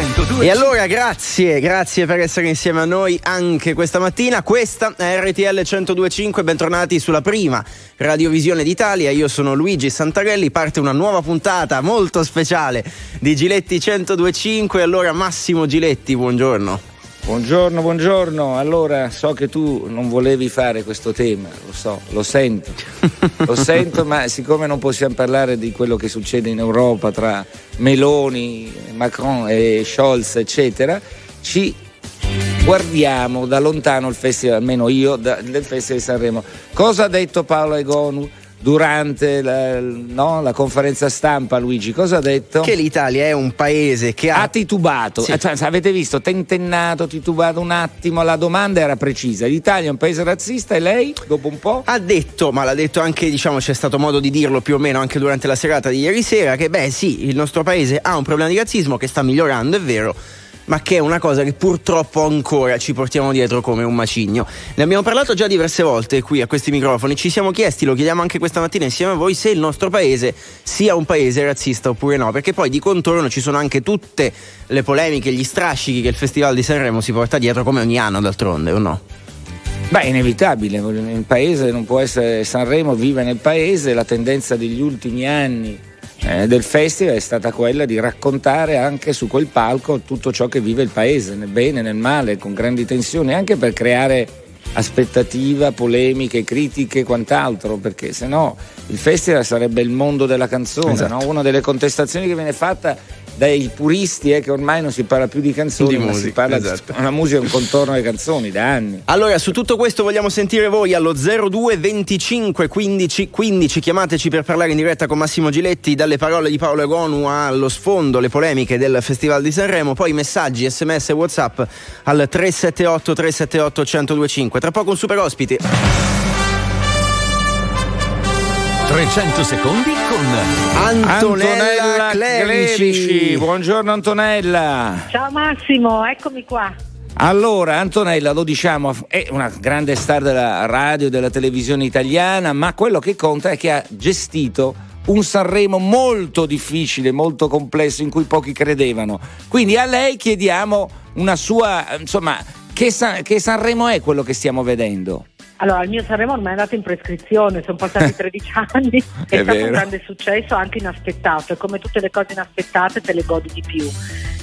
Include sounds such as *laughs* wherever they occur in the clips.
102. E allora grazie, grazie per essere insieme a noi anche questa mattina. Questa è RTL 1025, bentornati sulla prima radiovisione d'Italia. Io sono Luigi Santarelli, parte una nuova puntata molto speciale di Giletti 1025. Allora Massimo Giletti, buongiorno. Buongiorno, buongiorno. Allora, so che tu non volevi fare questo tema, lo so, lo sento. lo *laughs* sento, ma siccome non possiamo parlare di quello che succede in Europa tra Meloni, Macron e Scholz, eccetera, ci guardiamo da lontano il festival, almeno io, da, del Festival di Sanremo. Cosa ha detto Paolo Egonu? Durante la, no, la, conferenza stampa Luigi cosa ha detto? Che l'Italia è un paese che ha, ha titubato, sì. cioè, avete visto, tentennato, titubato un attimo, la domanda era precisa, l'Italia è un paese razzista e lei dopo un po'? Ha detto, ma l'ha detto anche, diciamo c'è stato modo di dirlo più o meno anche durante la serata di ieri sera, che beh sì, il nostro paese ha un problema di razzismo che sta migliorando, è vero ma che è una cosa che purtroppo ancora ci portiamo dietro come un macigno. Ne abbiamo parlato già diverse volte qui a questi microfoni, ci siamo chiesti, lo chiediamo anche questa mattina insieme a voi, se il nostro paese sia un paese razzista oppure no, perché poi di contorno ci sono anche tutte le polemiche, gli strascichi che il Festival di Sanremo si porta dietro come ogni anno d'altronde, o no? Beh, è inevitabile, il paese non può essere Sanremo, vive nel paese, la tendenza degli ultimi anni del festival è stata quella di raccontare anche su quel palco tutto ciò che vive il paese, nel bene, nel male, con grandi tensioni, anche per creare aspettativa, polemiche, critiche e quant'altro, perché se no il festival sarebbe il mondo della canzone, esatto. no? una delle contestazioni che viene fatta dai puristi è che ormai non si parla più di canzoni, di ma musica, si parla esatto. di una musica, un contorno alle canzoni da anni. Allora, su tutto questo vogliamo sentire voi allo 02 25 15 15. Chiamateci per parlare in diretta con Massimo Giletti. Dalle parole di Paolo Egonu allo sfondo le polemiche del Festival di Sanremo. Poi messaggi, sms e WhatsApp al 378 378 1025. Tra poco un super ospite. 300 secondi con Antonella, Antonella Clerici. Clerici. Buongiorno Antonella. Ciao Massimo, eccomi qua. Allora, Antonella, lo diciamo, è una grande star della radio e della televisione italiana, ma quello che conta è che ha gestito un Sanremo molto difficile, molto complesso, in cui pochi credevano. Quindi a lei chiediamo una sua, insomma, che, San, che Sanremo è quello che stiamo vedendo? Allora, il mio Sanremo ormai è andato in prescrizione, sono passati *laughs* 13 anni, è, è stato vero. un grande successo, anche inaspettato, e come tutte le cose inaspettate te le godi di più.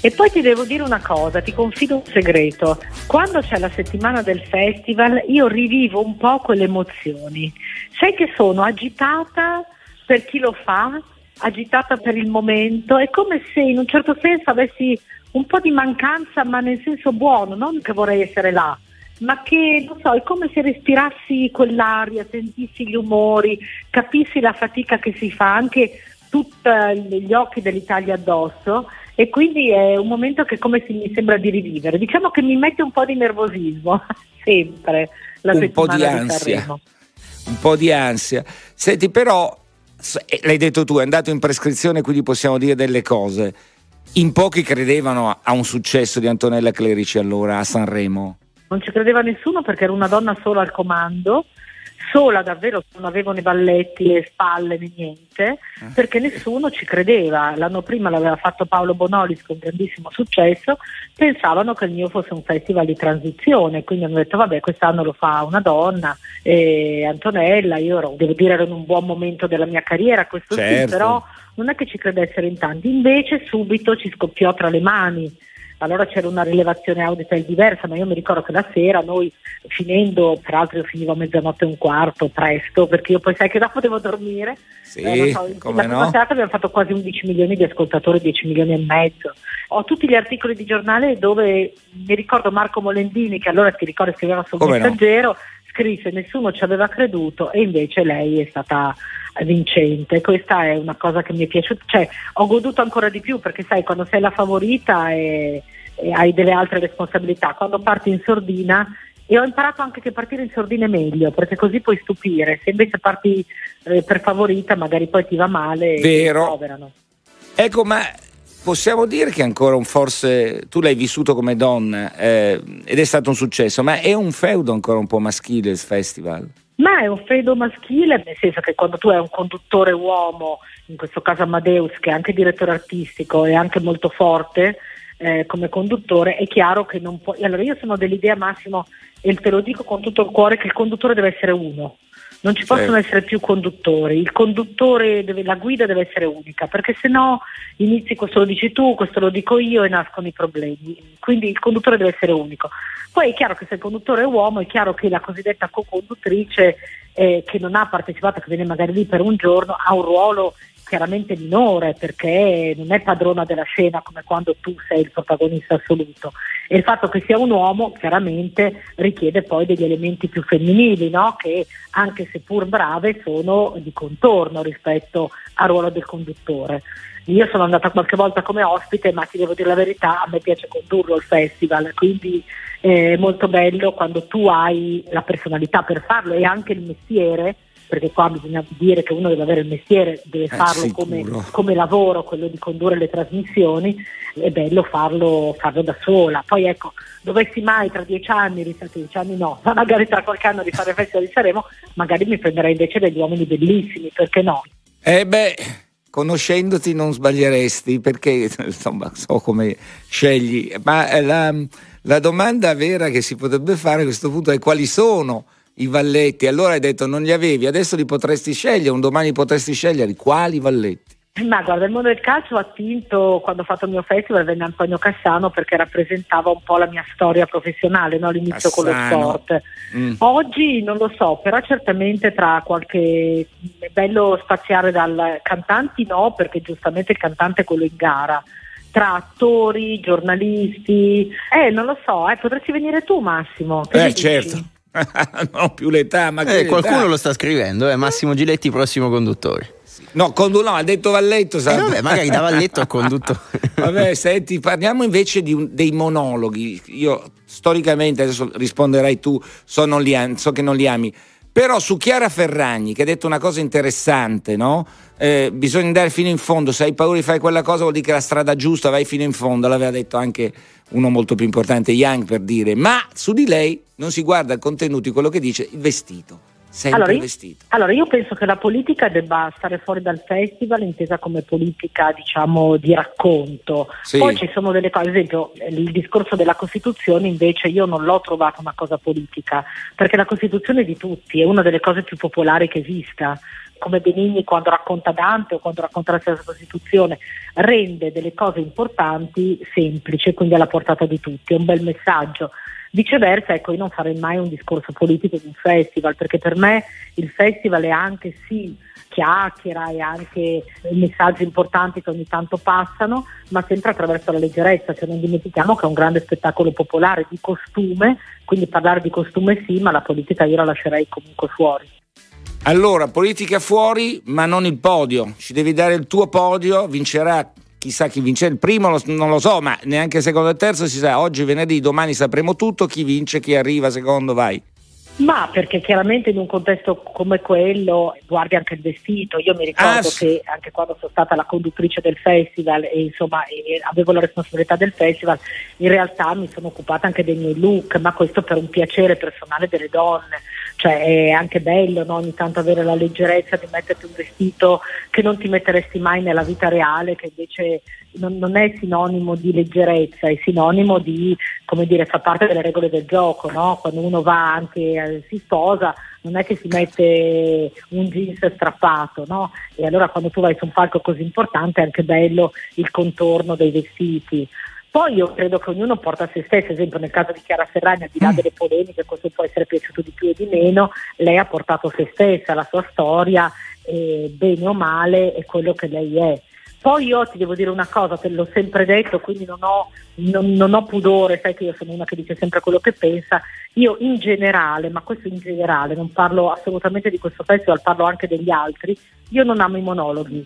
E poi ti devo dire una cosa, ti confido un segreto, quando c'è la settimana del festival io rivivo un po' quelle emozioni, sai che sono agitata per chi lo fa, agitata per il momento, è come se in un certo senso avessi un po' di mancanza, ma nel senso buono, non che vorrei essere là ma che non so, è come se respirassi quell'aria, sentissi gli umori, capissi la fatica che si fa, anche tutti gli occhi dell'Italia addosso e quindi è un momento che come se mi sembra di rivivere. Diciamo che mi mette un po' di nervosismo, *laughs* sempre, la un po' di ansia. Un po' di ansia. Senti, però, eh, l'hai detto tu, è andato in prescrizione, quindi possiamo dire delle cose. In pochi credevano a un successo di Antonella Clerici allora a Sanremo non ci credeva nessuno perché era una donna sola al comando, sola davvero, non avevo né balletti né spalle né niente, eh. perché nessuno ci credeva. L'anno prima l'aveva fatto Paolo Bonolis con grandissimo successo, pensavano che il mio fosse un festival di transizione, quindi hanno detto vabbè quest'anno lo fa una donna, e Antonella, io ero, devo dire ero in un buon momento della mia carriera, questo certo. sì, però non è che ci credessero in tanti, invece subito ci scoppiò tra le mani allora c'era una rilevazione auditel diversa, ma io mi ricordo che la sera noi finendo, peraltro io finivo a mezzanotte e un quarto, presto, perché io poi sai che dopo devo dormire. Sì, eh, so, come la no? serata abbiamo fatto quasi 11 milioni di ascoltatori, 10 milioni e mezzo. Ho tutti gli articoli di giornale dove mi ricordo Marco Molendini, che allora ti ricordo scriveva sul come messaggero, no? scrisse nessuno ci aveva creduto e invece lei è stata vincente. Questa è una cosa che mi è piaciuta, cioè ho goduto ancora di più perché sai quando sei la favorita e, e hai delle altre responsabilità, quando parti in sordina e ho imparato anche che partire in sordina è meglio perché così puoi stupire, se invece parti eh, per favorita magari poi ti va male Vero. e ti poverano. Ecco, ma possiamo dire che ancora un forse tu l'hai vissuto come donna eh, ed è stato un successo, ma è un feudo ancora un po' maschile il festival? Ma è un feudo maschile, nel senso che quando tu hai un conduttore uomo, in questo caso Amadeus, che è anche direttore artistico e anche molto forte, eh, come conduttore, è chiaro che non puoi. Allora io sono dell'idea Massimo, e te lo dico con tutto il cuore, che il conduttore deve essere uno. Non ci possono certo. essere più conduttori, il conduttore, deve, la guida deve essere unica, perché se no inizi questo lo dici tu, questo lo dico io e nascono i problemi. Quindi il conduttore deve essere unico. Poi è chiaro che se il conduttore è uomo, è chiaro che la cosiddetta co-conduttrice eh, che non ha partecipato, che viene magari lì per un giorno, ha un ruolo chiaramente minore perché non è padrona della scena come quando tu sei il protagonista assoluto e il fatto che sia un uomo chiaramente richiede poi degli elementi più femminili no? che anche se pur brave sono di contorno rispetto al ruolo del conduttore. Io sono andata qualche volta come ospite ma ti devo dire la verità, a me piace condurlo il festival, quindi è molto bello quando tu hai la personalità per farlo e anche il mestiere perché qua bisogna dire che uno deve avere il mestiere, deve eh, farlo come, come, lavoro, quello di condurre le trasmissioni, è bello farlo, farlo, da sola. Poi ecco, dovessi mai tra dieci anni, rispetto dieci anni no, ma magari tra qualche anno rifare il Festival di Sanremo, magari mi prenderei invece degli uomini bellissimi, perché no? Eh beh, conoscendoti non sbaglieresti, perché insomma so come scegli, ma la, la domanda vera che si potrebbe fare a questo punto è quali sono i valletti, allora hai detto non li avevi, adesso li potresti scegliere, un domani potresti scegliere quali valletti? Ma guarda, il mondo del calcio ha attinto quando ho fatto il mio festival venne Antonio Cassano perché rappresentava un po' la mia storia professionale, no? l'inizio Cassano. con lo sport. Mm. Oggi non lo so, però certamente tra qualche è bello spaziare dal cantanti no, perché giustamente il cantante è quello in gara. Tra attori, giornalisti, eh non lo so, eh, potresti venire tu Massimo. Eh certo. *laughs* non ho più l'età, ma eh, qualcuno l'età? lo sta scrivendo, eh, Massimo Giletti, prossimo conduttore. No, condu- no, ha detto Valletto. Eh vabbè, magari da Valletto ha condotto. *laughs* vabbè, senti, parliamo invece un, dei monologhi. Io storicamente, adesso risponderai tu, so, li, so che non li ami però su Chiara Ferragni, che ha detto una cosa interessante, no? Eh, bisogna andare fino in fondo, se hai paura di fare quella cosa vuol dire che la strada giusta, vai fino in fondo, l'aveva detto anche uno molto più importante, Young per dire, ma su di lei non si guarda il contenuto di quello che dice, il vestito sempre allora, vestito. Allora io penso che la politica debba stare fuori dal festival intesa come politica diciamo di racconto. Sì. Poi ci sono delle cose, ad esempio il discorso della Costituzione invece io non l'ho trovato una cosa politica, perché la Costituzione è di tutti, è una delle cose più popolari che esista come Benigni quando racconta Dante o quando racconta la stessa Costituzione, rende delle cose importanti semplici, quindi alla portata di tutti, è un bel messaggio. Viceversa, ecco, io non farei mai un discorso politico di un festival, perché per me il festival è anche sì chiacchiera e anche messaggi importanti che ogni tanto passano, ma sempre attraverso la leggerezza, cioè non dimentichiamo che è un grande spettacolo popolare di costume, quindi parlare di costume sì, ma la politica io la lascerei comunque fuori. Allora, politica fuori, ma non il podio. Ci devi dare il tuo podio, vincerà chissà chi vince il primo, non lo so, ma neanche secondo e il terzo si sa. Oggi venerdì, domani sapremo tutto, chi vince, chi arriva secondo, vai. Ma perché chiaramente in un contesto come quello guardi anche il vestito. Io mi ricordo ah, che anche quando sono stata la conduttrice del festival e insomma e avevo la responsabilità del festival, in realtà mi sono occupata anche dei miei look, ma questo per un piacere personale delle donne. Cioè è anche bello no? ogni tanto avere la leggerezza di metterti un vestito che non ti metteresti mai nella vita reale, che invece non, non è sinonimo di leggerezza, è sinonimo di, come dire, fa parte delle regole del gioco, no? Quando uno va anche, eh, si sposa, non è che si mette un jeans strappato, no? E allora quando tu vai su un palco così importante è anche bello il contorno dei vestiti. Poi io credo che ognuno porta a se stesso, ad esempio nel caso di Chiara Ferragni, al di là mm. delle polemiche, questo può essere piaciuto di più o di meno, lei ha portato se stessa, la sua storia, eh, bene o male, è quello che lei è. Poi io ti devo dire una cosa, te l'ho sempre detto, quindi non ho, non, non ho, pudore, sai che io sono una che dice sempre quello che pensa. Io in generale, ma questo in generale, non parlo assolutamente di questo festival, parlo anche degli altri, io non amo i monologhi,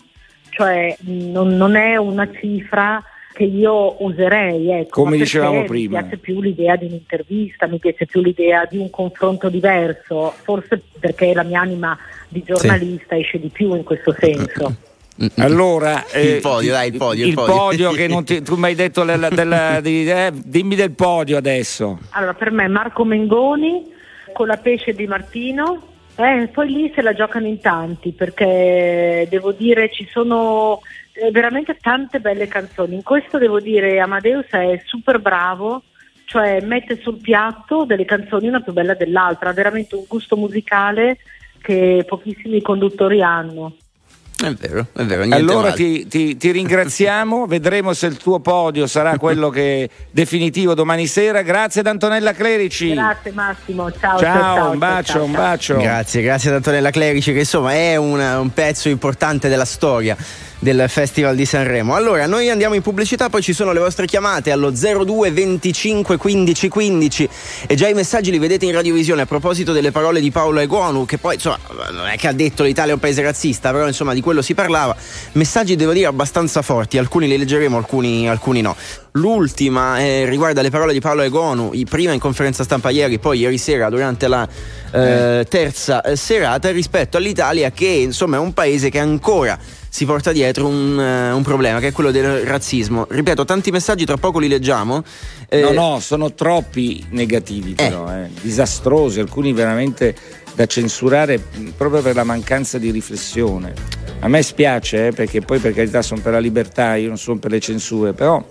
cioè non, non è una cifra che io userei. Ecco, Come dicevamo prima. Mi piace più l'idea di un'intervista, mi piace più l'idea di un confronto diverso, forse perché la mia anima di giornalista sì. esce di più in questo senso. Allora, eh, il podio, dai, il podio. Il, il podio. podio che non ti, *laughs* tu mi hai detto, della, della, di, eh, dimmi del podio adesso. Allora, per me Marco Mengoni con la pesce di Martino, Eh, poi lì se la giocano in tanti perché devo dire ci sono veramente tante belle canzoni. In questo devo dire Amadeus è super bravo, cioè mette sul piatto delle canzoni una più bella dell'altra, ha veramente un gusto musicale che pochissimi conduttori hanno. È vero, è vero. Allora ti, ti, ti, ringraziamo, *laughs* vedremo se il tuo podio sarà quello che è definitivo domani sera. Grazie ad Antonella Clerici. Grazie Massimo, ciao. Ciao, ciao, ciao un bacio, ciao, un bacio. Grazie, grazie ad Antonella Clerici che insomma è una, un pezzo importante della storia del Festival di Sanremo. Allora, noi andiamo in pubblicità, poi ci sono le vostre chiamate allo 02 25 15 15 e già i messaggi li vedete in radiovisione a proposito delle parole di Paolo Eguonu, che poi insomma non è che ha detto l'Italia è un paese razzista, però insomma di quello si parlava. Messaggi devo dire abbastanza forti, alcuni li leggeremo, alcuni, alcuni no. L'ultima eh, riguarda le parole di Paolo Egonu, prima in conferenza stampa ieri, poi ieri sera durante la eh, terza eh, serata rispetto all'Italia che insomma è un paese che ancora si porta dietro un, uh, un, problema che è quello del razzismo. Ripeto, tanti messaggi tra poco li leggiamo. Eh, no, no, sono troppi negativi però, eh. Eh, disastrosi, alcuni veramente da censurare proprio per la mancanza di riflessione. A me spiace eh, perché poi per carità sono per la libertà, io non sono per le censure, però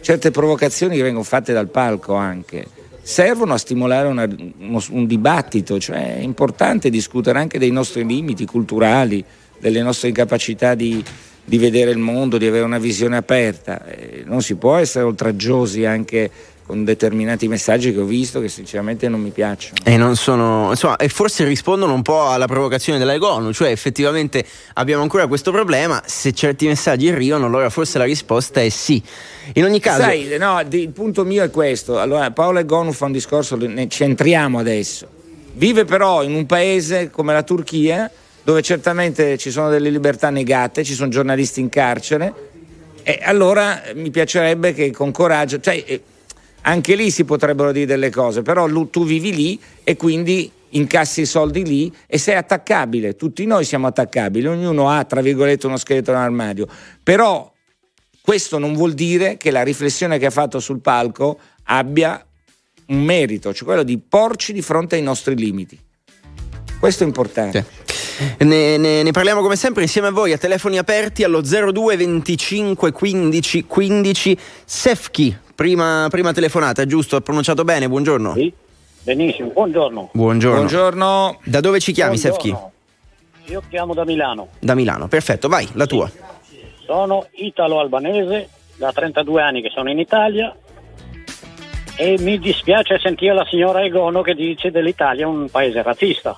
certe provocazioni che vengono fatte dal palco anche servono a stimolare una, uno, un dibattito, cioè è importante discutere anche dei nostri limiti culturali, delle nostre incapacità di, di vedere il mondo, di avere una visione aperta. Eh, non si può essere oltraggiosi anche con determinati messaggi che ho visto che sinceramente non mi piacciono. E non sono, insomma, e forse rispondono un po' alla provocazione della dell'Egonu, cioè effettivamente abbiamo ancora questo problema, se certi messaggi arrivano allora forse la risposta è sì. In ogni caso... Sai, no, il punto mio è questo, allora Paolo Egonu fa un discorso, ne centriamo adesso, vive però in un paese come la Turchia dove certamente ci sono delle libertà negate, ci sono giornalisti in carcere e allora mi piacerebbe che con coraggio, cioè eh, anche lì si potrebbero dire delle cose, però tu vivi lì e quindi incassi i soldi lì e sei attaccabile, tutti noi siamo attaccabili, ognuno ha tra virgolette uno scheletro nell'armadio, però questo non vuol dire che la riflessione che ha fatto sul palco abbia un merito, cioè quello di porci di fronte ai nostri limiti. Questo è importante. Sì. Ne, ne, ne, parliamo come sempre insieme a voi a telefoni aperti allo 02 25 15 15 Sefchi Prima, prima telefonata, giusto? Ho pronunciato bene, buongiorno. Sì, benissimo, buongiorno. Buongiorno. Buongiorno. Da dove ci chiami, Sefchi? Io chiamo da Milano. Da Milano, perfetto, vai, la tua. Sì. Sono italo-albanese, da 32 anni che sono in Italia e mi dispiace sentire la signora Egono che dice dell'Italia un paese razzista.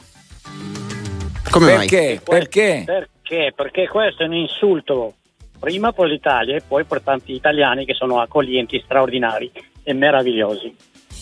Come perché? mai? Perché? Perché? Perché questo è un insulto prima per l'Italia e poi per tanti italiani che sono accoglienti, straordinari e meravigliosi.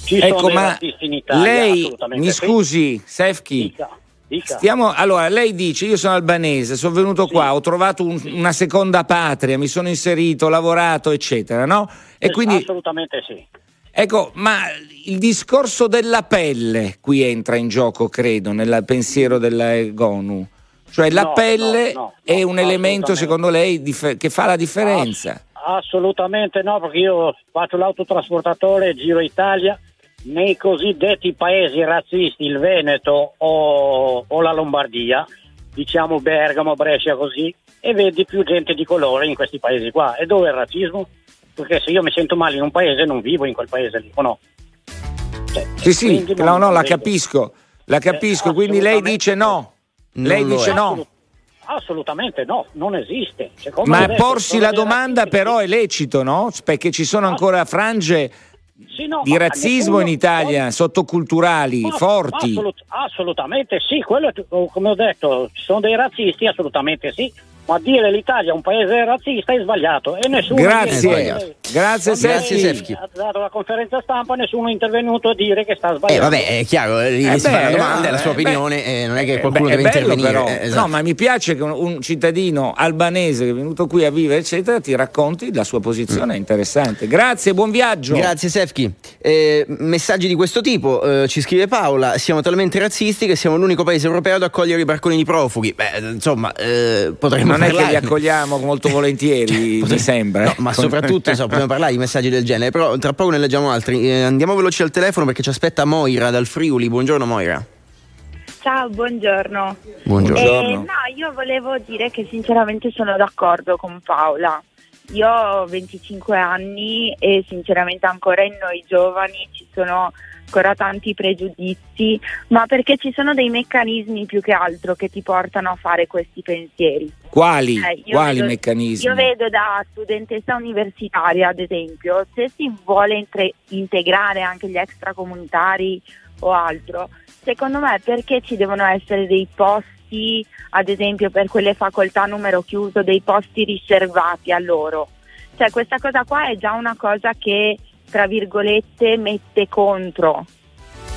Ci ecco, ma Italia, lei, mi scusi, sì. Dica, dica. Stiamo, allora, lei dice, io sono albanese, sono venuto sì. qua, ho trovato un, una seconda patria, mi sono inserito, ho lavorato, eccetera, no? E eh, quindi, assolutamente sì. Ecco, ma il discorso della pelle qui entra in gioco, credo, nel pensiero della GONU. Cioè la no, pelle no, no, è un elemento secondo lei dif- che fa la differenza? Ass- assolutamente no, perché io faccio l'autotrasportatore, giro Italia, nei cosiddetti paesi razzisti, il Veneto o, o la Lombardia, diciamo Bergamo, Brescia così, e vedi più gente di colore in questi paesi qua. E dove è il razzismo? Perché se io mi sento male in un paese non vivo in quel paese lì, o no? Cioè, sì, sì, no, no, la capisco, la capisco, eh, quindi lei dice no. Lei dice no. Assolutamente no, non esiste. Ma porsi la domanda però è lecito, no? Perché ci sono ancora frange sì, no, di razzismo in Italia, no, sottoculturali, ma, forti. Assolut- assolutamente sì, quello come ho detto, ci sono dei razzisti, assolutamente sì, ma dire l'Italia è un paese razzista è sbagliato e nessuno grazie grazie Sefchi ha dato la conferenza stampa nessuno è intervenuto a dire che sta sbagliando eh vabbè è chiaro gli eh si beh, fa la domanda è la sua eh, opinione beh, non è che qualcuno beh, deve intervenire però. Eh, esatto. no ma mi piace che un, un, cittadino albanese che è venuto qui a vivere eccetera ti racconti la sua posizione mm. è interessante grazie buon viaggio grazie Sefchi eh, messaggi di questo tipo eh, ci scrive Paola siamo talmente razzisti che siamo l'unico paese europeo ad accogliere i barconi di profughi beh insomma potremmo non è che li accogliamo molto volentieri, cioè, mi sembra. No, ma soprattutto so, possiamo parlare di messaggi del genere, però tra poco ne leggiamo altri. Eh, andiamo veloci al telefono perché ci aspetta Moira dal Friuli. Buongiorno Moira. Ciao, buongiorno. Buongiorno. Eh, no, io volevo dire che sinceramente sono d'accordo con Paola. Io ho 25 anni e sinceramente ancora in noi giovani ci sono ancora tanti pregiudizi, ma perché ci sono dei meccanismi più che altro che ti portano a fare questi pensieri. Quali? Eh, Quali vedo- meccanismi? Io vedo da studentessa universitaria, ad esempio, se si vuole intre- integrare anche gli extracomunitari o altro, secondo me perché ci devono essere dei posti, ad esempio per quelle facoltà numero chiuso, dei posti riservati a loro? Cioè questa cosa qua è già una cosa che, tra virgolette, mette contro.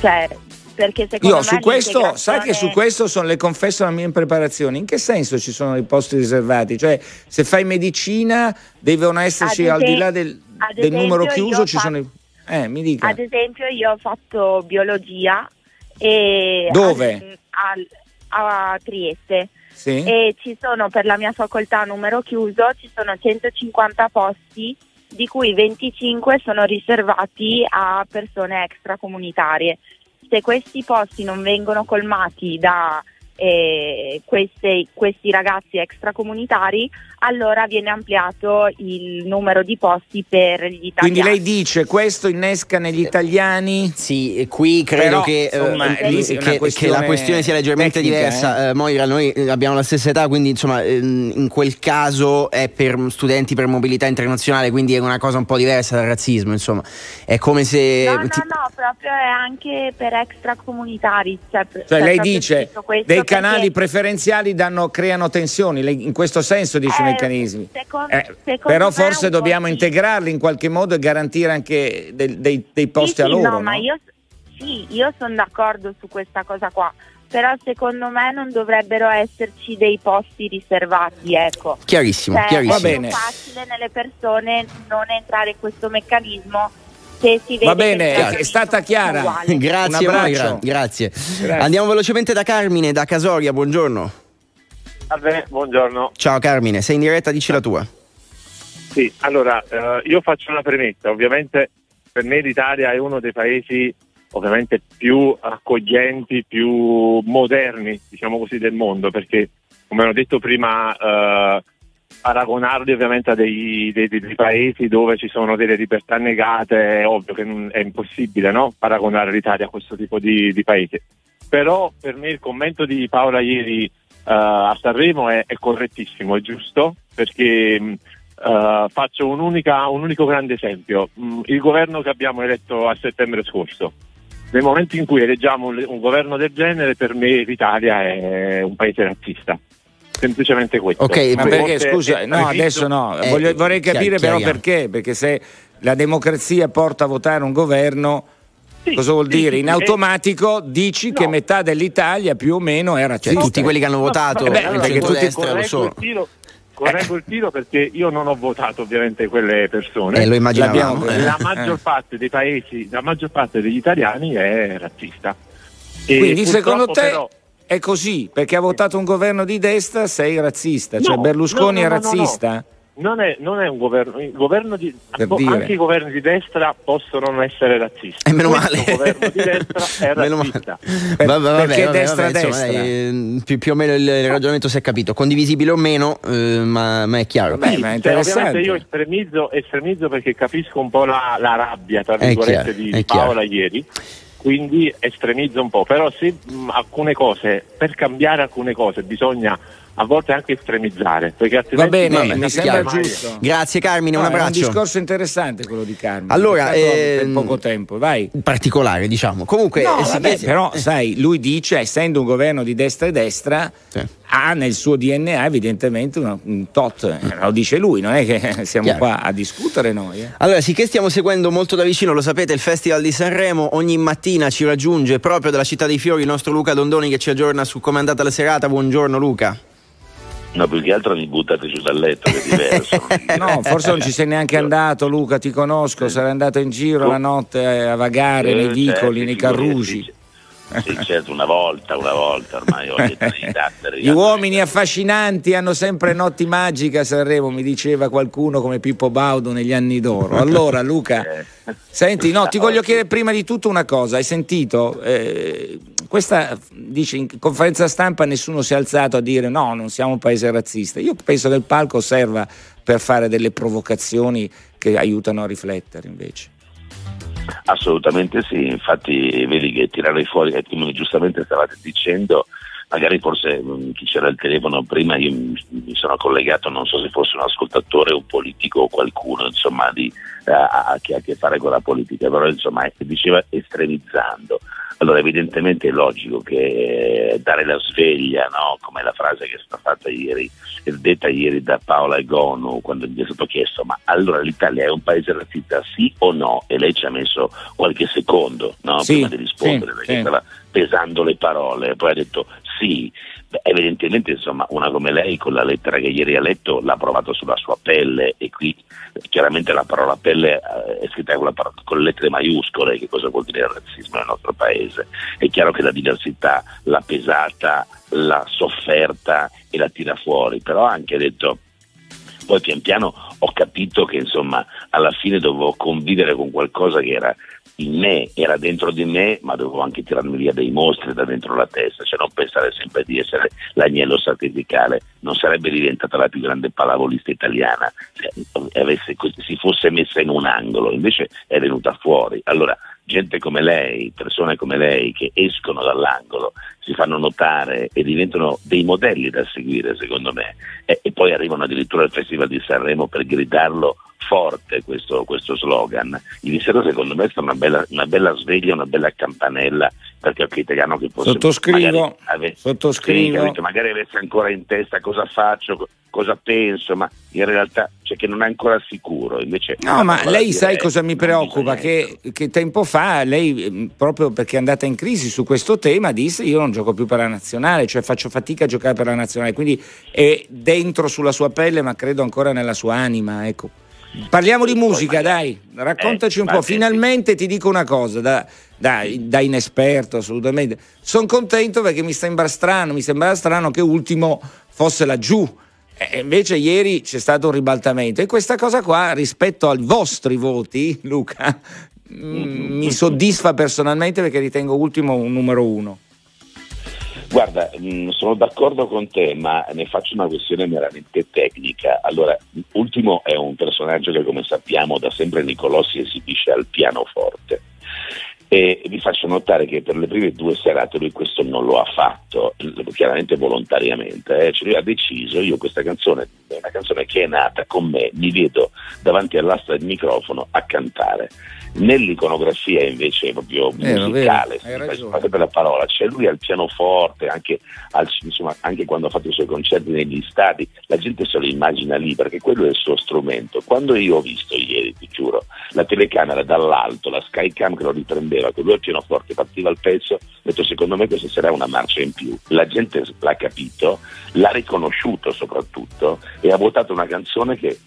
Cioè, perché secondo Io me su questo, sai che su questo sono, le confesso la mia impreparazione. In che senso ci sono i posti riservati? Cioè, se fai medicina, devono esserci Ad al di là del, del numero esempio, chiuso, ci ho sono i. Eh, mi dica. Ad esempio io ho fatto biologia e Dove? al- a Trieste Sì? e ci sono per la mia facoltà a numero chiuso ci sono 150 posti di cui 25 sono riservati a persone extracomunitarie. Se questi posti non vengono colmati da eh, queste- questi ragazzi extracomunitari, allora viene ampliato il numero di posti per gli italiani. Quindi lei dice questo innesca negli italiani? Sì, e qui credo Però, che, eh, insomma, eh, lì che- che la questione sia leggermente tecnica, diversa. eh. Eh, Moira, noi abbiamo la stessa età, quindi insomma ehm, in quel caso è per studenti per mobilità internazionale, quindi è una cosa un po' diversa dal razzismo, insomma. È come se... No, no, ti- no, proprio è anche per extracomunitari. Cioè, Cioè, cioè, lei dice dei perché, canali preferenziali danno- creano tensioni, lei in questo senso dice eh, meccanismi. secon- Eh, secondo però forse dobbiamo sì. integrarli in qualche modo e garantire anche del- dei, dei posti Sì, a loro. no, ma no? io, sì, io sono d'accordo su questa cosa qua. Però secondo me non dovrebbero esserci dei posti riservati, ecco. Chiarissimo, Cioè, chiarissimo. È Va più bene. facile nelle persone non entrare in questo meccanismo se si vede Va bene, è stata chiara. uguale. Grazie Un abbraccio. Moira, grazie. Grazie. Andiamo velocemente da Carmine, da Casoria, buongiorno. Salve, buongiorno. Ciao Carmine, sei in diretta, dici la tua. Sì, allora eh, io faccio una premessa, ovviamente per me l'Italia è uno dei paesi ovviamente più accoglienti, più moderni, diciamo così, del mondo, perché come ho detto prima, eh, paragonarli ovviamente a dei, dei- dei- paesi dove ci sono delle libertà negate, è ovvio che non- è impossibile no? paragonare l'Italia a questo tipo di, di paese. Però per me il commento di Paola ieri eh, a Sanremo è, è correttissimo, è giusto, perché mh, eh, faccio un unico grande esempio. Mh, il governo che abbiamo eletto a settembre scorso. Nel momento in cui eleggiamo un, un governo del genere, per me l'Italia è un paese razzista. Semplicemente questo. Ok, Ma perché, scusa, è no, adesso no, Eh, Voglio- vorrei capire però perché, perché se la democrazia porta a votare un governo, Sì, cosa vuol sì, dire? In sì, automatico dici no. che metà dell'Italia più o meno è Cioè razzista. tutti quelli che hanno votato Eh beh, perché tutti- lo sono. correggo il tiro perché io non ho votato ovviamente quelle persone. Eh, lo immaginavamo. L'abbiamo- eh. la maggior Eh. parte dei paesi, la maggior parte degli italiani è razzista. E Quindi secondo te però- è così? Perché ha votato un governo di destra sei razzista? Cioè No, Berlusconi no, no, è no, no, razzista? Non è, non è un governo, il governo di, Per bo- dire. anche i governi di destra possono non essere razzisti. E meno Questo male. governo di destra *laughs* è Meno razzista. Per- Vabbè, vabbè, perché vabbè, destra, vabbè, insomma, destra. dai, più, più o meno il, il ragionamento si è capito, condivisibile o meno, eh, ma, ma è chiaro. Vabbè, Sì, ma è cioè, io estremizzo, estremizzo perché capisco un po' la, la rabbia tra virgolette chiaro, di. Paola ieri, quindi estremizzo un po', però se mh, alcune cose, per cambiare alcune cose bisogna a volte anche estremizzare, Va bene, vabbè, mi sembra giusto. Grazie Carmine, un No, è un abbraccio. discorso interessante quello di Carmine. Allora, Peccato per ehm, poco tempo, vai. Particolare, diciamo. Comunque, No, eh, vabbè, chiede- però sai, lui dice, essendo un governo di destra e destra, Sì. ha nel suo DNA evidentemente una- un tot, eh, lo dice lui, non è che *laughs* siamo Chiaro. qua a discutere noi. eh. Allora, sicché stiamo seguendo molto da vicino, lo sapete, il Festival di Sanremo ogni mattina ci raggiunge proprio dalla città dei fiori il nostro Luca Dondoni che ci aggiorna su come è andata la serata. Buongiorno Luca. No, più che altro mi buttate giù dal letto, che è diverso. *laughs* No, forse non ci sei neanche andato Luca, ti conosco, sarai andato in giro la notte a vagare Eh, nei vicoli, certo, nei carrugi. Sì, certo, una volta, una volta ormai ho di *laughs* Gli uomini affascinanti hanno sempre notti magiche a Sanremo, mi diceva qualcuno come Pippo Baudo negli anni d'oro. Allora, *laughs* Luca, eh. senti, no, ti voglio chiedere prima di tutto una cosa. Hai sentito? Eh, questa dice in conferenza stampa nessuno si è alzato a dire no, non siamo un paese razzista. Io penso che il palco serva per fare delle provocazioni che aiutano a riflettere invece. Assolutamente sì, infatti vedi che tirare fuori, come giustamente stavate dicendo, magari forse chi c'era al telefono prima io mi sono collegato, non so se fosse un ascoltatore, un politico o qualcuno insomma, di, a, che ha a che fare con la politica, però insomma diceva estremizzando. Allora evidentemente è logico che dare la sveglia, no? come la frase che è stata fatta ieri, detta ieri da Paola Egonu quando gli è stato chiesto ma allora l'Italia è un paese razzista sì o no? E lei ci ha messo qualche secondo no? sì, prima di rispondere sì, perché sì. stava pesando le parole, poi ha detto sì, evidentemente insomma, una come lei con la lettera che ieri ha letto l'ha provato sulla sua pelle e qui chiaramente la parola pelle eh, è scritta con, parola, con le lettere maiuscole, che cosa vuol dire il razzismo nel nostro paese. È chiaro che la diversità l'ha pesata, l'ha sofferta e la tira fuori, però ha anche detto poi pian piano ho capito che insomma alla fine dovevo convivere con qualcosa che era in me, era dentro di me, ma dovevo anche tirarmi via dei mostri da dentro la testa, cioè non pensare sempre di essere l'agnello sacrificale, non sarebbe diventata la più grande pallavolista italiana se avesse, si fosse messa in un angolo, invece è venuta fuori. Allora, gente come lei, persone come lei che escono dall'angolo, si fanno notare e diventano dei modelli da seguire secondo me e, e poi arrivano addirittura al Festival di Sanremo per gridarlo forte questo, questo slogan. Ieri sera secondo me è stata una bella, una bella sveglia, una bella campanella per qualche italiano che fosse sottoscrivo, ave, sottoscrivo. Sì, magari avesse ancora in testa cosa faccio, cosa penso, ma in realtà cioè che non è ancora sicuro. Invece, no, ma lei sai cosa mi preoccupa? Che, che, tempo fa lei, mm, proprio perché è andata in crisi su questo tema, disse io non gioco più per la nazionale, cioè faccio fatica a giocare per la nazionale, quindi è dentro sulla sua pelle, ma credo ancora nella sua anima. Ecco. Parliamo di musica, dai, raccontaci un eh, po'. Finalmente ti dico una cosa, da, da, da inesperto assolutamente. Sono contento perché mi sembra strano, mi sembra strano che ultimo fosse laggiù. E invece ieri c'è stato un ribaltamento e questa cosa qua rispetto ai vostri voti, Luca, mm, mi soddisfa personalmente perché ritengo ultimo un numero uno. Guarda, mh, mm, sono d'accordo con te, ma ne faccio una questione meramente tecnica. Allora, Ultimo è un personaggio che, come sappiamo, da sempre Nicolò si esibisce al pianoforte. E vi faccio notare che per le prime due serate lui questo non lo ha fatto, chiaramente volontariamente, eh? cioè lui ha deciso, io questa canzone è una canzone che è nata con me, mi vedo davanti all'asta del microfono a cantare Nell'iconografia invece proprio vero, musicale, vero, per la parola, c'è lui al pianoforte, anche, al, insomma, anche, quando ha fatto i suoi concerti negli stadi, la gente se lo immagina lì perché quello è il suo strumento. Quando io ho visto ieri, ti giuro, la telecamera dall'alto, la Skycam che lo riprendeva, con lui al pianoforte partiva il pezzo, ho detto secondo me questa sarà una marcia in più. La gente l'ha capito, l'ha riconosciuto soprattutto e ha votato una canzone che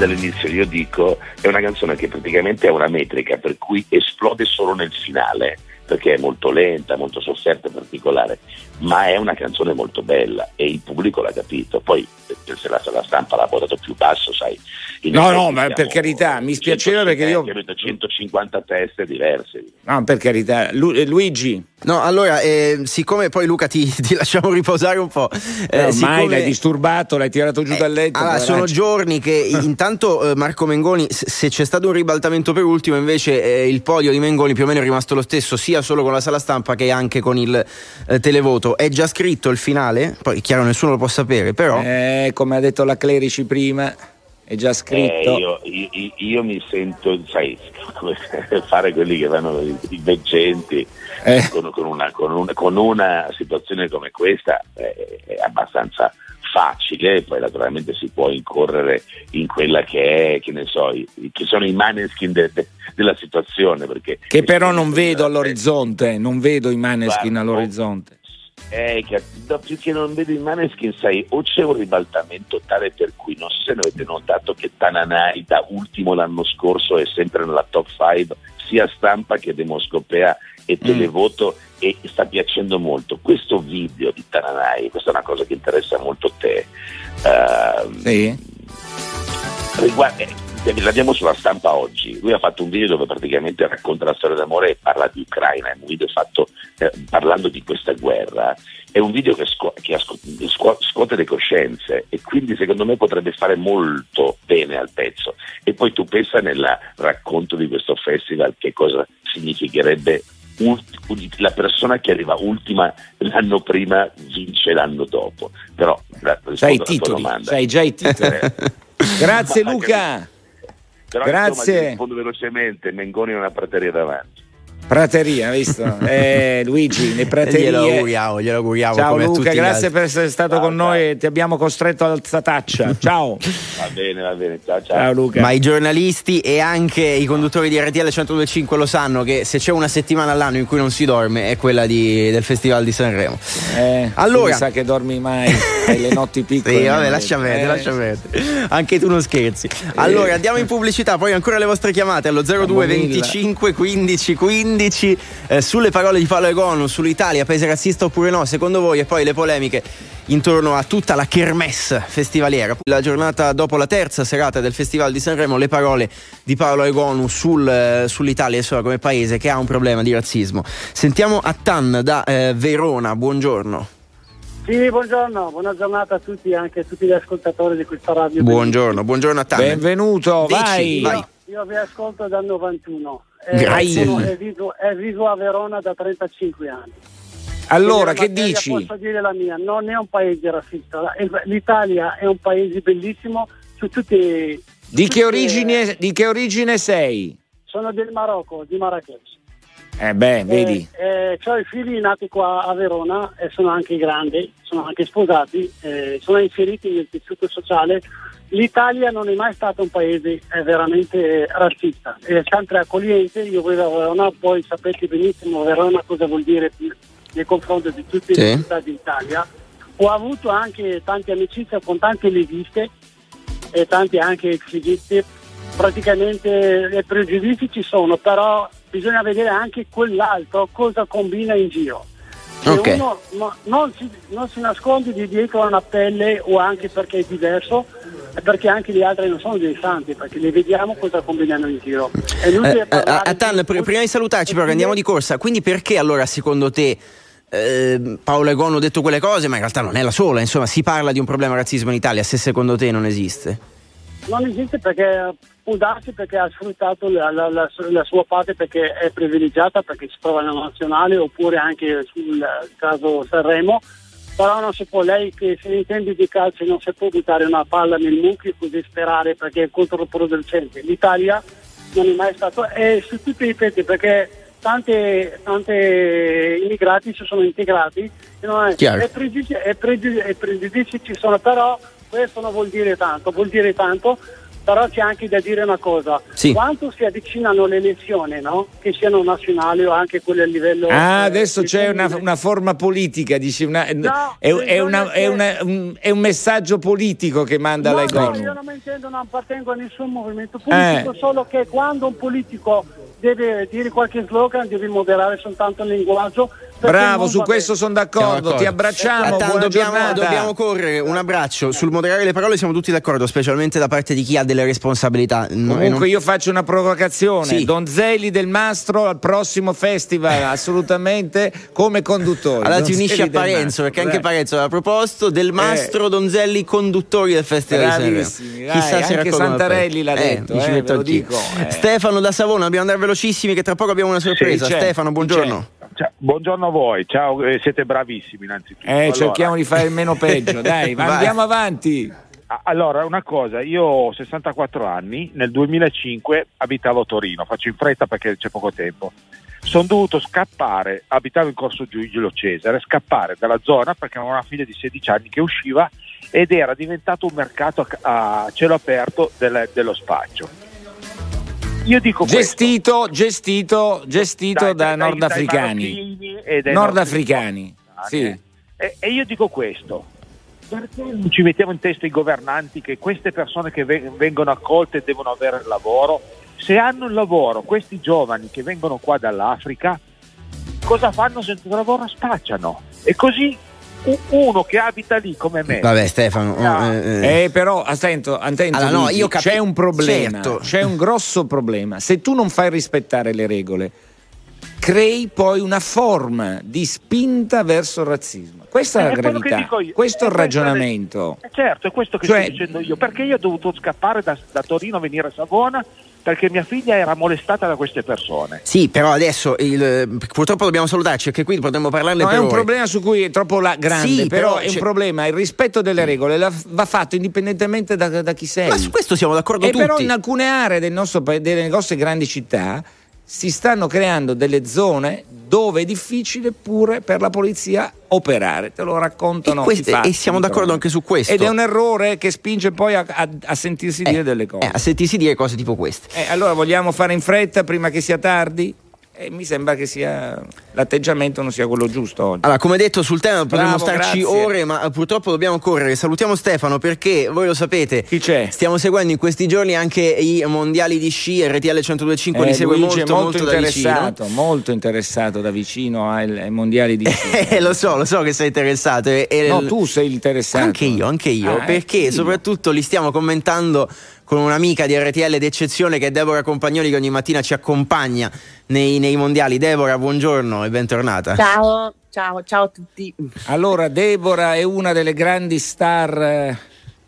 dall'inizio io dico è una canzone che praticamente è una metrica per cui esplode solo nel finale perché è molto lenta, molto sofferta particolare, ma è una canzone molto bella e il pubblico l'ha capito. Poi se la, se la stampa l'ha votato più basso, sai. No, no, ma per carità, mi spiaceva perché io... 150 teste diverse. No, per carità. Lu- eh, Luigi. No, allora, eh, siccome poi Luca ti, *laughs* ti, lasciamo riposare un po'. Eh, ormai siccome... l'hai disturbato, l'hai tirato giù eh, dal letto. Allora, sono giorni che *laughs* intanto eh, Marco Mengoni, se c'è stato un ribaltamento per ultimo, invece eh, il podio di Mengoni più o meno è rimasto lo stesso, sia solo con la sala stampa che anche con il televoto. È già scritto il finale, poi chiaro nessuno lo può sapere, però... come ha detto la Clerici prima è già scritto. Eh, io, io, io, mi sento, sai, *laughs* fare quelli che vanno i veggenti eh. con, con, una, con, una, con, una, situazione come questa eh, è abbastanza facile, poi naturalmente si può incorrere in quella che è, che ne so, i, che sono i maneskin de, de, della situazione. Perché che però non vedo all'orizzonte, non vedo i maneskin all'orizzonte Eh, che, più che non vedo in Maneskin, sai, o c'è un ribaltamento tale per cui, non so se ne avete notato che Tananai da ultimo l'anno scorso è sempre nella top 5, sia stampa che demoscopea e Mm. televoto e sta piacendo molto. Questo video di Tananai, questa è una cosa che interessa molto te, ehm, Sì. riguarda, eh, l'abbiamo sulla stampa oggi. Lui ha fatto un video dove praticamente racconta la storia d'amore e parla di Ucraina. È un video fatto eh, parlando di questa guerra. È un video che, scu- che asco- scu- scuote le coscienze e quindi secondo me potrebbe fare molto bene al pezzo. E poi tu pensa nel racconto di questo festival che cosa significherebbe ult- la persona che arriva ultima l'anno prima vince l'anno dopo. Però Sai i titoli, domanda. sai già i titoli. Grazie Ma- Luca. Però Grazie. insomma, rispondo velocemente, Mengoni è una prateria davanti. Prateria, hai visto? *laughs* Eh, Luigi, le praterie. Glielo auguriamo, glielo auguriamo Ciao Luca, grazie per essere stato Ciao, con ciao. noi ti abbiamo costretto al zataccia. *laughs* Ciao. Va bene, va bene, ciao ciao. Ciao Luca. Ma i giornalisti e anche i conduttori di RTL 125 lo sanno che se c'è una settimana all'anno in cui non si dorme è quella di- del Festival di Sanremo. Eh, Allora- mi sa che dormi mai, hai le notti *laughs* piccole. Sì, vabbè, lascia perdere, Eh, lascia perdere. Anche tu non scherzi. Allora, andiamo in pubblicità, poi ancora le vostre chiamate allo 02 Camomilla. 25 15 15 eh, sulle parole di Paolo Egonu, sull'Italia, paese razzista oppure no, secondo voi, e poi le polemiche intorno a tutta la kermesse festivaliera. La giornata dopo la terza serata del Festival di Sanremo, le parole di Paolo Egonu sul, eh, sull'Italia insomma, come paese che ha un problema di razzismo. Sentiamo Attan da eh, Verona, buongiorno. Sì, buongiorno, buona giornata a tutti, anche a tutti gli ascoltatori di questa radio. Buongiorno, buongiorno Attan. Benvenuto, Dici, vai. vai. Io, vi ascolto dal 91. Grazie. sono- E vivo, e vivo a Verona da 35 anni. Allora, che dici? Posso dire la mia, non è un paese razzista. L'Italia è un paese bellissimo su tutti. Di che, tutte- origine, di che origine sei? Sono del Marocco, di Marrakech. Eh beh, vedi. Eh, eh, ho i figli nati qua a Verona e sono anche grandi, sono anche sposati, eh, sono inseriti nel tessuto sociale. L'Italia non è mai stato un paese eh, veramente razzista, è sempre accogliente. Io vivo a Verona, poi sapete benissimo Verona cosa vuol dire nei confronti di tutte Sì. le città d'Italia. Ho avuto anche tante amicizie con tante leghiste e tanti anche exigisti. Praticamente i pregiudizi ci sono, però bisogna vedere anche quell'altro cosa combina in giro. Se Ok. uno no- non, si, non si nasconde di dietro a una pelle o anche perché è diverso, è perché anche gli altri non sono dei santi, perché li vediamo cosa combinano in giro. Eh, eh, Atan, di- pr- prima di salutarci, però, andiamo di corsa. Quindi, perché allora, secondo te, eh, Paolo Egono ha detto quelle cose, ma in realtà non è la sola? Insomma, si parla di un problema razzismo in Italia, se secondo te non esiste? Non esiste perché può darsi perché ha sfruttato la, la- la- la sua parte perché è privilegiata, perché si trova nella nazionale oppure anche sul caso Sanremo, però non si può, lei che se ne intende di calcio non si può buttare una palla nel mucchio così sperare perché è controproducente. L'Italia non è mai stato, e su tutti i pezzi perché tante, tante immigrati si sono integrati e pregiudizi ci sono, però questo non vuol dire tanto, vuol dire tanto, però c'è anche da dire una cosa, Sì. quando si avvicinano le elezioni, no? che siano nazionali o anche quelle a livello... Ah, eh, adesso c'è una, una forma politica, dici una- No, è, è una- è una- un, è un messaggio politico che manda No, lei no, io non mi intendo, non appartengo a nessun movimento politico, Eh. solo che quando un politico deve dire qualche slogan deve moderare soltanto il linguaggio. Bravo, su questo sono d'accordo, ti abbracciamo, dobbiamo, giornata. dobbiamo correre. Un abbraccio. Sul moderare le parole siamo tutti d'accordo, specialmente da parte di chi ha delle responsabilità. No, Comunque non- io faccio una provocazione, Sì. Donzelli del Mastro al prossimo festival, *laughs* assolutamente come conduttori. Allora ti unisci a Parenzo, perché anche dai. Parenzo aveva proposto del Mastro Donzelli conduttori del Festival. Bravissimi, dai, Chissà se anche Santarelli l'ha appelli. detto, eh, metto ve lo anch'io. dico, eh. Stefano da Savona, dobbiamo andare velocissimi che tra poco abbiamo una sorpresa. Sì, c'è, Stefano, buongiorno. Ciao, buongiorno a voi, ciao, eh, siete bravissimi innanzitutto. Eh, Allora, cerchiamo di fare il meno peggio, *laughs* dai, andiamo avanti. Allora, una cosa, io ho 64 anni, nel 2005 abitavo a Torino, faccio in fretta perché c'è poco tempo. Sono dovuto scappare, abitavo in corso Giulio Cesare, scappare dalla zona perché avevo una figlia di 16 anni che usciva ed era diventato un mercato a, a cielo aperto del- dello spaccio. Io dico questo. Gestito, gestito, gestito Dai, da dai, nordafricani. dai e Nordafricani, sì. E, e io dico questo, perché non ci mettiamo in testa i governanti che queste persone che vengono accolte devono avere il lavoro? Se hanno il lavoro, questi giovani che vengono qua dall'Africa, cosa fanno senza lavoro? Spacciano. E così uno che abita lì come me. Vabbè, Stefano. Ah. Eh, eh, però attento, attento allora, no, io capi- c'è un problema. Certo. C'è un grosso problema. Se tu non fai rispettare le regole, crei poi una forma di spinta verso il razzismo. Questa è, la gravità, questo è il ragionamento. È, certo, è questo che cioè, sto dicendo io. Perché io ho dovuto scappare da, da Torino a venire a Savona perché mia figlia era molestata da queste persone. Sì, però adesso il, purtroppo dobbiamo salutarci perché qui potremmo parlarne no, per è un ore. problema su cui è troppo la, grande, sì, però, però, è un problema, il rispetto delle regole la, va fatto indipendentemente da, da, chi sei. Ma su questo siamo d'accordo e tutti. Però in alcune aree del nostro, delle nostre grandi città si stanno creando delle zone dove è difficile pure per la polizia operare, te lo raccontano. E, queste, fatti, e siamo d'accordo anche su questo. Ed è un errore che spinge poi a, a, a sentirsi eh, dire delle cose. Eh, a sentirsi dire cose tipo queste. Eh, allora vogliamo fare in fretta prima che sia tardi? E mi sembra che sia l'atteggiamento non sia quello giusto oggi. Allora, come detto sul tema potremmo starci grazie. ore, ma purtroppo dobbiamo correre. Salutiamo Stefano perché voi lo sapete. Chi c'è? Stiamo seguendo in questi giorni anche i mondiali di sci, RTL 1025 eh, li segue Luigi molto, molto, molto interessato, molto interessato da vicino ai, mondiali di sci. *laughs* Eh, lo so, lo so che sei interessato. E, e no, tu sei interessato. Anche io, anche io, ah, perché eh, soprattutto li stiamo commentando con un'amica di RTL d'eccezione che è Deborah Compagnoli che ogni mattina ci accompagna nei, nei mondiali. Deborah, buongiorno e bentornata. Ciao, ciao, ciao a tutti. Allora, Deborah è una delle grandi star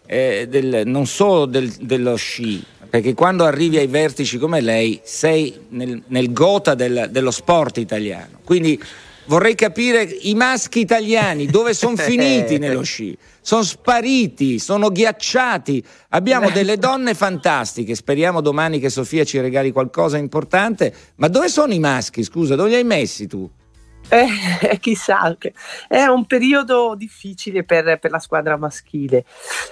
eh, del, non solo del, dello sci, perché quando arrivi ai vertici come lei sei nel, nel gota del, dello sport italiano. Quindi vorrei capire i maschi italiani dove sono *laughs* finiti nello sci sono spariti, sono ghiacciati. Abbiamo *laughs* delle donne fantastiche, speriamo domani che Sofia ci regali qualcosa importante, ma dove sono i maschi? Scusa, dove li hai messi tu? Eh, *laughs* chissà, è un periodo difficile per, per, la squadra maschile.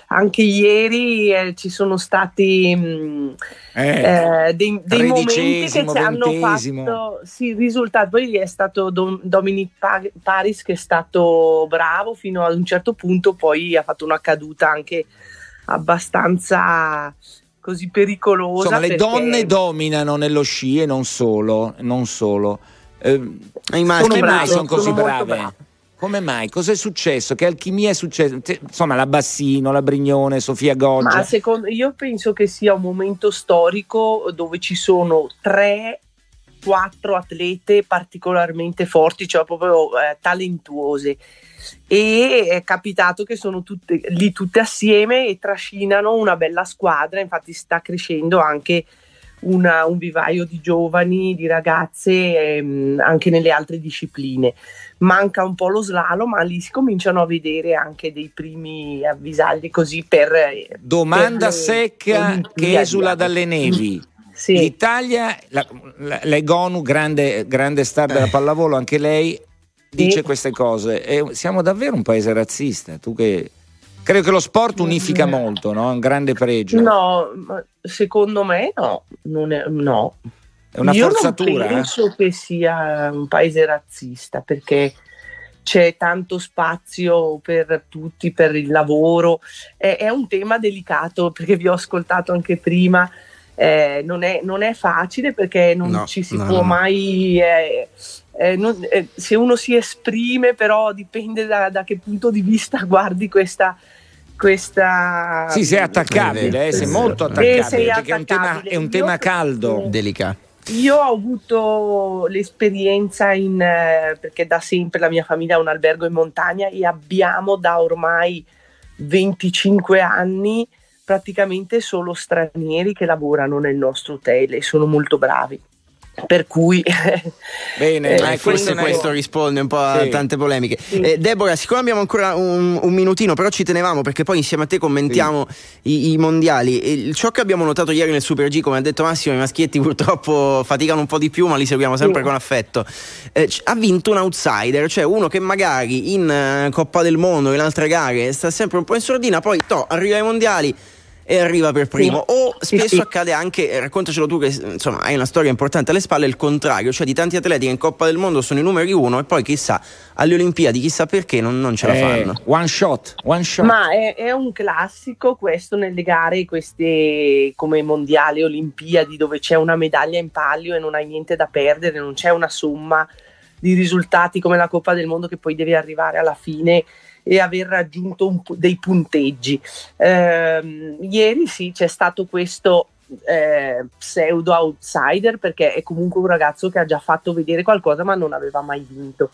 Anche ieri eh, ci sono stati mh, mm, eh, eh, dei, dei momenti che ci hanno fatto sì, risultato. Poi è stato Dom, Dominic Paris che è stato bravo fino ad un certo punto, poi ha fatto una caduta anche abbastanza così pericolosa. Insomma, le donne dominano nello sci e non solo. Non solo. Eh, come mai sono così sono brave? Come mai? Cos'è successo? Che alchimia è successo? Insomma, la Bassino, la Brignone, Sofia Goggia. Ma secondo, io penso che sia un momento storico dove ci sono tre, quattro atlete particolarmente forti, cioè proprio eh, talentuose. E è capitato che sono tutte lì tutte assieme e trascinano una bella squadra. Infatti, sta crescendo anche una, un vivaio di giovani, di ragazze ehm, anche nelle altre discipline. Manca un po' lo slalom, ma lì si cominciano a vedere anche dei primi avvisagli così per... Domanda per secca che esula dalle nevi. Sì. L'Italia, la, la, Legonu, grande, grande star della eh. pallavolo, anche lei dice sì. queste cose. E siamo davvero un paese razzista. Tu che Credo che lo sport unifica molto, no? È un grande pregio. No, secondo me no, non è, no. È una Io forzatura. Io penso che sia un paese razzista perché c'è tanto spazio per tutti, per il lavoro. È, è un tema delicato perché vi ho ascoltato anche prima. Eh, non, è, non, è, facile perché non no, ci si no, può no. mai. Eh, eh, non, eh, se uno si esprime, però dipende da, da, che punto di vista *laughs* guardi questa. questa sì, sei attaccabile, eh, sei molto attaccabile, sei perché attaccabile. È un tema, è un tema caldo. Delicato. Io ho avuto l'esperienza in, eh, perché da sempre la mia famiglia ha un albergo in montagna e abbiamo da ormai 25 anni praticamente solo stranieri che lavorano nel nostro hotel e sono molto bravi per cui *laughs* bene eh, forse questo risponde un po' a sì. tante polemiche sì. eh, Deborah siccome abbiamo ancora un, un, minutino però ci tenevamo perché poi insieme a te commentiamo sì. i, i, mondiali e ciò che abbiamo notato ieri nel Super G come ha detto Massimo i maschietti purtroppo faticano un po' di più ma li seguiamo sempre con affetto eh, ha vinto un outsider cioè uno che magari in uh, Coppa del Mondo in altre gare sta sempre un po' in sordina poi to, arriva ai mondiali e arriva per primo. Sì. O spesso sì. accade anche, eh, raccontacelo tu che insomma hai una storia importante alle spalle, il contrario, cioè di tanti atleti che in Coppa del Mondo sono i numeri uno e poi chissà alle Olimpiadi, chissà perché non, non ce la Eh, fanno. one shot, one shot. Ma è, è un classico questo nelle gare, queste come mondiali, olimpiadi, dove c'è una medaglia in palio e non hai niente da perdere, non c'è una somma di risultati come la Coppa del Mondo che poi devi arrivare alla fine e aver raggiunto un dei punteggi. Ehm, ieri sì, c'è stato questo eh, pseudo outsider perché è comunque un ragazzo che ha già fatto vedere qualcosa ma non aveva mai vinto.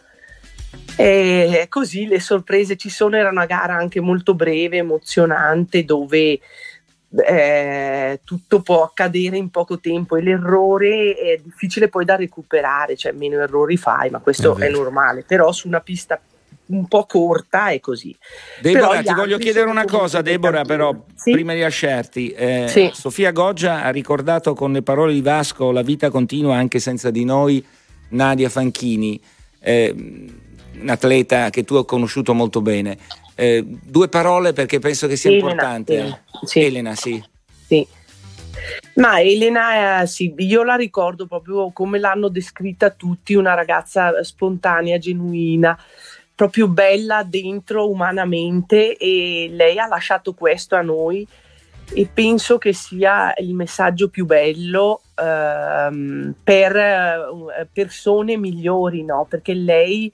E così le sorprese ci sono, era una gara anche molto breve, emozionante, dove eh, tutto può accadere in poco tempo e l'errore è difficile poi da recuperare, cioè meno errori fai, ma questo È è, normale, però su una pista un po' corta è così. Deborah, ti voglio chiedere una cosa, Deborah, però. Sì? prima di lasciarti. Eh, Sì. Sofia Goggia ha ricordato con le parole di Vasco la vita continua anche senza di noi Nadia Fanchini, eh, un atleta che tu hai conosciuto molto bene. Eh, due parole perché penso che sia Elena, importante. Elena, sì. Elena, sì. Sì. Ma Elena, eh, sì, io la ricordo proprio come l'hanno descritta tutti, una ragazza spontanea, genuina, proprio bella dentro umanamente e lei ha lasciato questo a noi e penso che sia il messaggio più bello ehm, per eh, persone migliori, no? Perché lei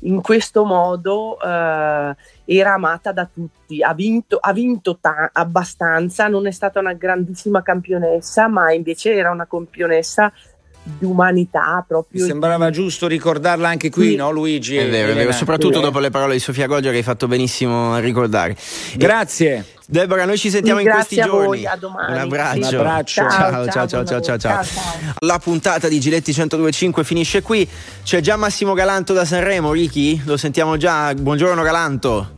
in questo modo eh, era amata da tutti, ha vinto, ha vinto ta- abbastanza, non è stata una grandissima campionessa, ma invece era una campionessa di umanità Mi proprio. sembrava giusto ricordarla anche qui, Sì. no Luigi? È vero, è vero, soprattutto Sì. dopo le parole di Sofia Goggia che hai fatto benissimo a ricordare. Grazie. Deborah, noi ci sentiamo in questi a voi, giorni. a domani. Un abbraccio. Un abbraccio. Ciao, ciao, ciao, ciao, ciao, ciao, ciao. La puntata di Giletti 1025 finisce qui. C'è già Massimo Galanto da Sanremo, Ricky? Lo sentiamo già. Buongiorno Galanto.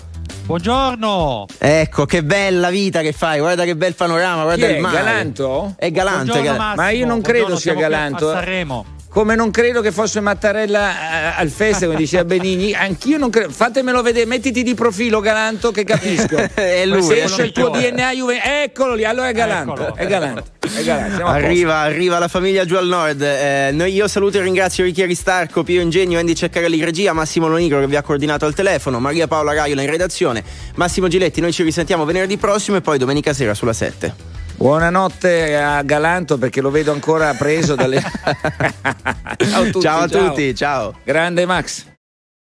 Buongiorno. Ecco, che bella vita che fai, guarda che bel panorama, guarda Chi è? il mare. Galanto? È Galante, Galante. Ma io non credo sia Galanto. A Sanremo. Come non credo che fosse Mattarella eh, al festival, come diceva *laughs* Benigni, anch'io non credo. Fatemelo vedere, mettiti di profilo Galanto che capisco. È *laughs* lui, Se è esce il tuo. DNA Juve, eccolo lì, allora è Galanto. Eccolo. È Galanto. È Galanto. Arriva, arriva la famiglia giù al nord. Eh, noi io saluto e ringrazio Ricky Aristarco, Pio Ingegno, Andy Ceccarelli regia, Massimo Lonigro che vi ha coordinato al telefono, Maria Paola Raiola in redazione, Massimo Giletti. Noi ci risentiamo venerdì prossimo e poi domenica sera sulla 7. Buonanotte a Galanto perché lo vedo ancora preso dalle. *laughs* ciao a tutti. ciao a tutti, ciao. Grande Max.